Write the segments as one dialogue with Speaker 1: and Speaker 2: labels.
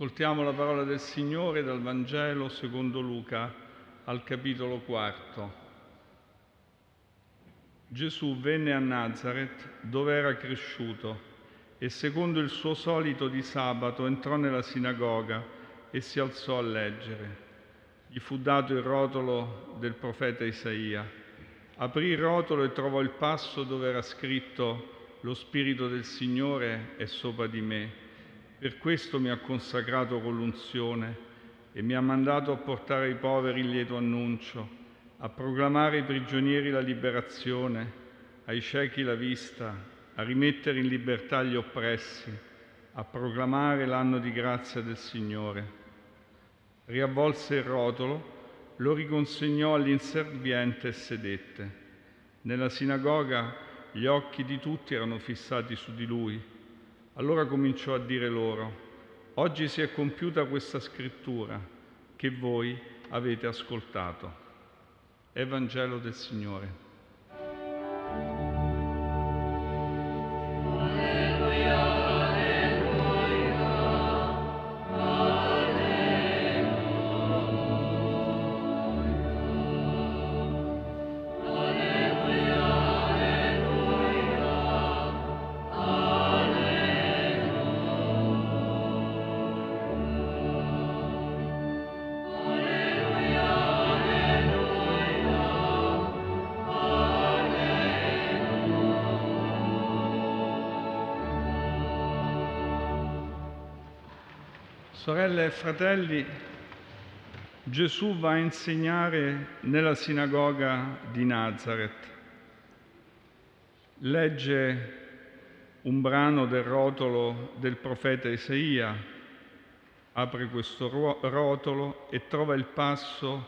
Speaker 1: Ascoltiamo la parola del Signore dal Vangelo secondo Luca al capitolo quarto. Gesù venne a Nazareth dove era cresciuto e secondo il suo solito di sabato entrò nella sinagoga e si alzò a leggere. Gli fu dato il rotolo del profeta Isaia. Aprì il rotolo e trovò il passo dove era scritto Lo Spirito del Signore è sopra di me per questo mi ha consacrato con l'unzione e mi ha mandato a portare ai poveri il lieto annuncio, a proclamare ai prigionieri la liberazione, ai ciechi la vista, a rimettere in libertà gli oppressi, a proclamare l'anno di grazia del Signore. Riavvolse il rotolo, lo riconsegnò all'inserviente e sedette. Nella sinagoga gli occhi di tutti erano fissati su di lui allora cominciò a dire loro, oggi si è compiuta questa scrittura che voi avete ascoltato. Evangelo del Signore. Sorelle e fratelli, Gesù va a insegnare nella sinagoga di Nazareth. Legge un brano del rotolo del profeta Isaia, apre questo rotolo e trova il passo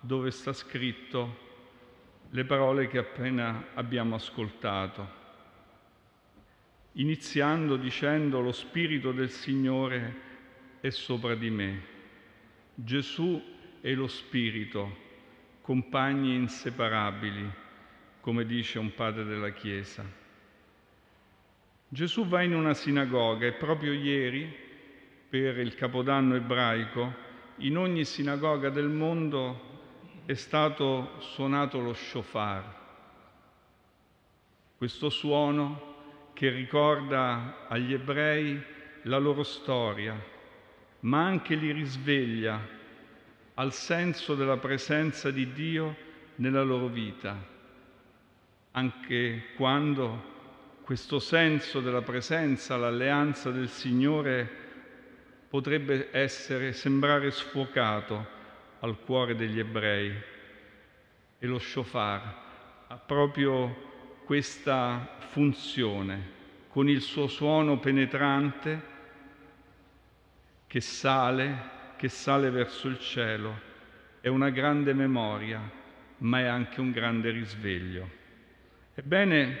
Speaker 1: dove sta scritto le parole che appena abbiamo ascoltato, iniziando dicendo lo Spirito del Signore è sopra di me. Gesù e lo Spirito, compagni inseparabili, come dice un padre della Chiesa. Gesù va in una sinagoga e proprio ieri, per il Capodanno ebraico, in ogni sinagoga del mondo è stato suonato lo shofar, questo suono che ricorda agli ebrei la loro storia, ma anche li risveglia al senso della presenza di Dio nella loro vita, anche quando questo senso della presenza, l'alleanza del Signore potrebbe essere, sembrare sfuocato al cuore degli ebrei. E lo shofar ha proprio questa funzione, con il suo suono penetrante, che sale, che sale verso il cielo, è una grande memoria, ma è anche un grande risveglio. Ebbene,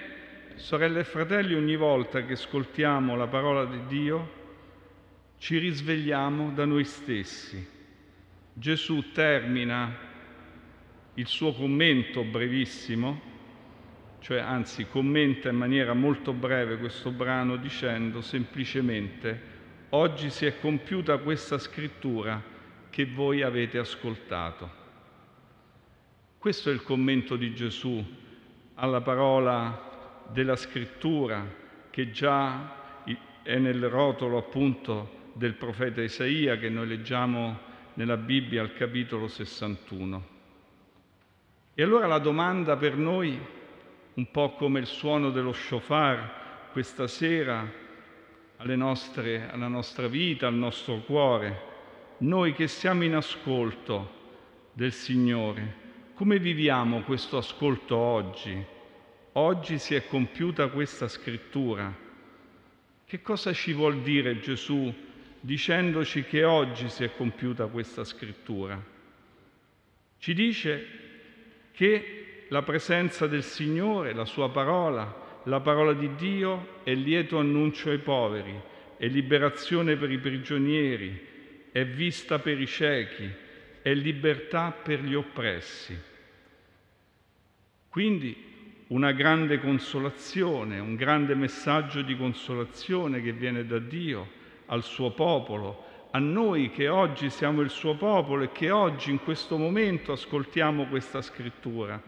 Speaker 1: sorelle e fratelli, ogni volta che ascoltiamo la parola di Dio, ci risvegliamo da noi stessi. Gesù termina il suo commento brevissimo, cioè anzi commenta in maniera molto breve questo brano dicendo semplicemente oggi si è compiuta questa scrittura che voi avete ascoltato. Questo è il commento di Gesù alla parola della scrittura che già è nel rotolo appunto del profeta Isaia che noi leggiamo nella Bibbia al capitolo 61. E allora la domanda per noi, un po' come il suono dello shofar questa sera, nostre, alla nostra vita, al nostro cuore. Noi che siamo in ascolto del Signore, come viviamo questo ascolto oggi? Oggi si è compiuta questa scrittura. Che cosa ci vuol dire Gesù dicendoci che oggi si è compiuta questa scrittura? Ci dice che la presenza del Signore, la sua parola, la parola di Dio è lieto annuncio ai poveri, è liberazione per i prigionieri, è vista per i ciechi, è libertà per gli oppressi. Quindi una grande consolazione, un grande messaggio di consolazione che viene da Dio al suo popolo, a noi che oggi siamo il suo popolo e che oggi in questo momento ascoltiamo questa scrittura,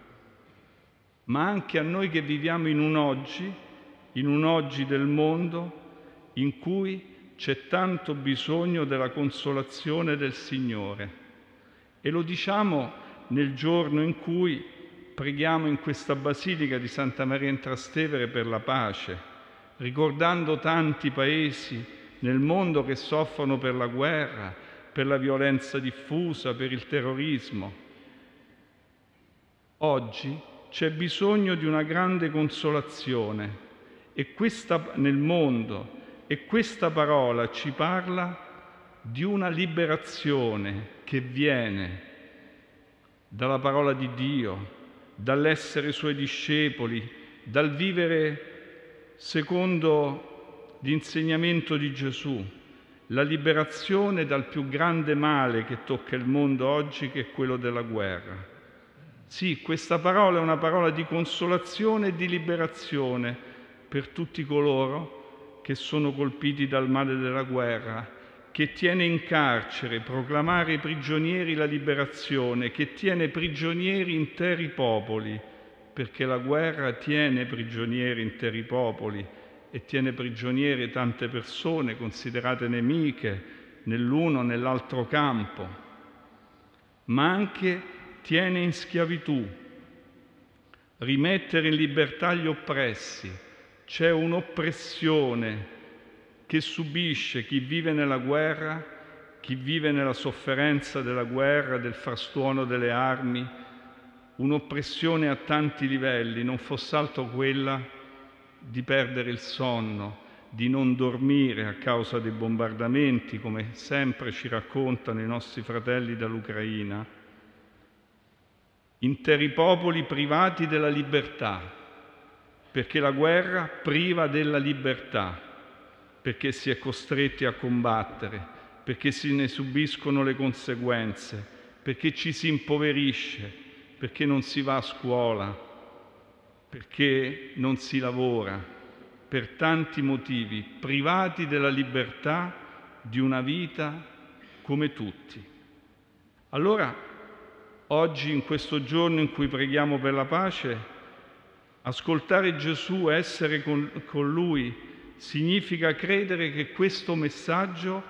Speaker 1: ma anche a noi che viviamo in un oggi, in un oggi del mondo in cui c'è tanto bisogno della consolazione del Signore. E lo diciamo nel giorno in cui preghiamo in questa Basilica di Santa Maria in Trastevere per la pace, ricordando tanti paesi nel mondo che soffrono per la guerra, per la violenza diffusa, per il terrorismo. Oggi c'è bisogno di una grande consolazione e questa, nel mondo e questa parola ci parla di una liberazione che viene dalla parola di Dio, dall'essere suoi discepoli, dal vivere secondo l'insegnamento di Gesù, la liberazione dal più grande male che tocca il mondo oggi, che è quello della guerra. Sì, questa parola è una parola di consolazione e di liberazione per tutti coloro che sono colpiti dal male della guerra che tiene in carcere, proclamare ai prigionieri la liberazione, che tiene prigionieri interi popoli, perché la guerra tiene prigionieri interi popoli e tiene prigioniere tante persone considerate nemiche nell'uno o nell'altro campo, ma anche tiene in schiavitù. Rimettere in libertà gli oppressi. C'è un'oppressione che subisce chi vive nella guerra, chi vive nella sofferenza della guerra, del frastuono delle armi, un'oppressione a tanti livelli, non fosse altro quella di perdere il sonno, di non dormire a causa dei bombardamenti, come sempre ci raccontano i nostri fratelli dall'Ucraina. Interi popoli privati della libertà, perché la guerra priva della libertà perché si è costretti a combattere, perché se ne subiscono le conseguenze, perché ci si impoverisce, perché non si va a scuola, perché non si lavora, per tanti motivi, privati della libertà di una vita come tutti. Allora, oggi, in questo giorno in cui preghiamo per la pace, ascoltare Gesù, essere con, con Lui, significa credere che questo messaggio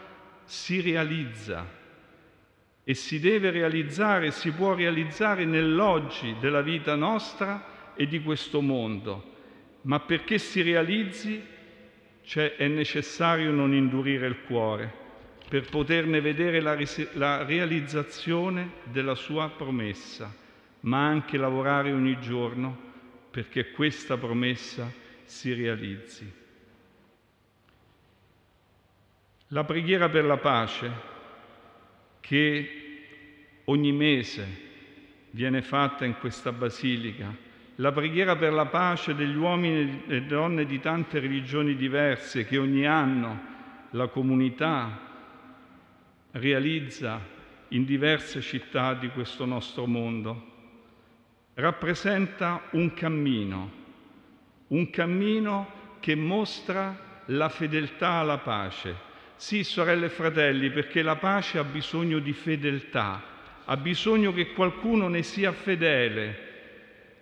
Speaker 1: si realizza e si deve realizzare, si può realizzare nell'oggi della vita nostra e di questo mondo. Ma perché si realizzi cioè, è necessario non indurire il cuore per poterne vedere la, la realizzazione della sua promessa, ma anche lavorare ogni giorno perché questa promessa si realizzi. La preghiera per la pace che ogni mese viene fatta in questa basilica, la preghiera per la pace degli uomini e donne di tante religioni diverse che ogni anno la comunità realizza in diverse città di questo nostro mondo, rappresenta un cammino, un cammino che mostra la fedeltà alla pace. Sì, sorelle e fratelli, perché la pace ha bisogno di fedeltà, ha bisogno che qualcuno ne sia fedele.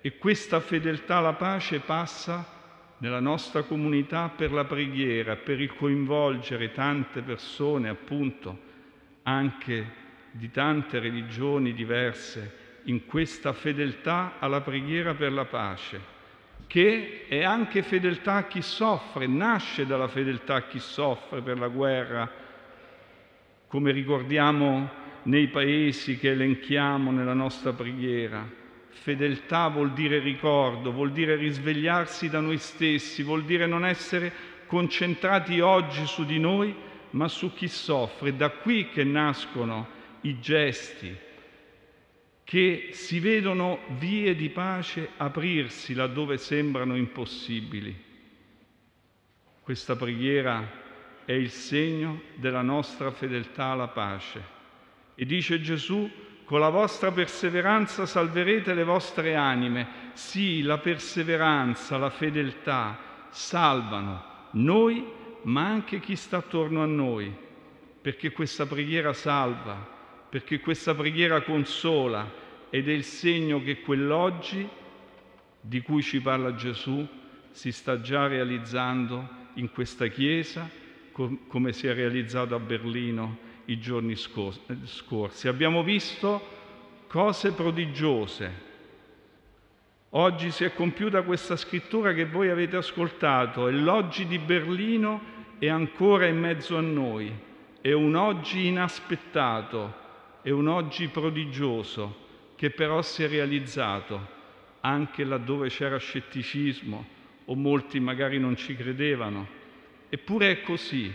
Speaker 1: E questa fedeltà alla pace passa nella nostra comunità per la preghiera, per il coinvolgere tante persone, appunto, anche di tante religioni diverse, in questa fedeltà alla preghiera per la pace che è anche fedeltà a chi soffre, nasce dalla fedeltà a chi soffre per la guerra, come ricordiamo nei paesi che elenchiamo nella nostra preghiera. Fedeltà vuol dire ricordo, vuol dire risvegliarsi da noi stessi, vuol dire non essere concentrati oggi su di noi, ma su chi soffre. Da qui che nascono i gesti, che si vedono vie di pace aprirsi laddove sembrano impossibili. Questa preghiera è il segno della nostra fedeltà alla pace. E dice Gesù, con la vostra perseveranza salverete le vostre anime. Sì, la perseveranza, la fedeltà salvano noi, ma anche chi sta attorno a noi. perché questa preghiera salva, perché questa preghiera consola ed è il segno che quell'oggi di cui ci parla Gesù si sta già realizzando in questa Chiesa come si è realizzato a Berlino i giorni scorsi. Abbiamo visto cose prodigiose. Oggi si è compiuta questa scrittura che voi avete ascoltato e l'oggi di Berlino è ancora in mezzo a noi. È un oggi inaspettato, è un oggi prodigioso che però si è realizzato anche laddove c'era scetticismo o molti magari non ci credevano. Eppure è così,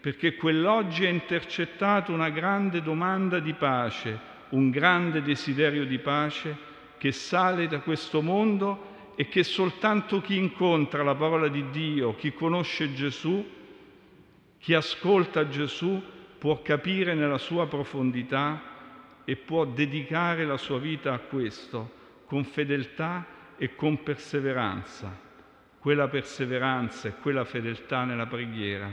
Speaker 1: perché quell'oggi ha intercettato una grande domanda di pace, un grande desiderio di pace che sale da questo mondo e che soltanto chi incontra la parola di Dio, chi conosce Gesù, chi ascolta Gesù può capire nella sua profondità e può dedicare la sua vita a questo con fedeltà e con perseveranza, quella perseveranza e quella fedeltà nella preghiera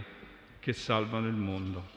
Speaker 1: che salvano il mondo.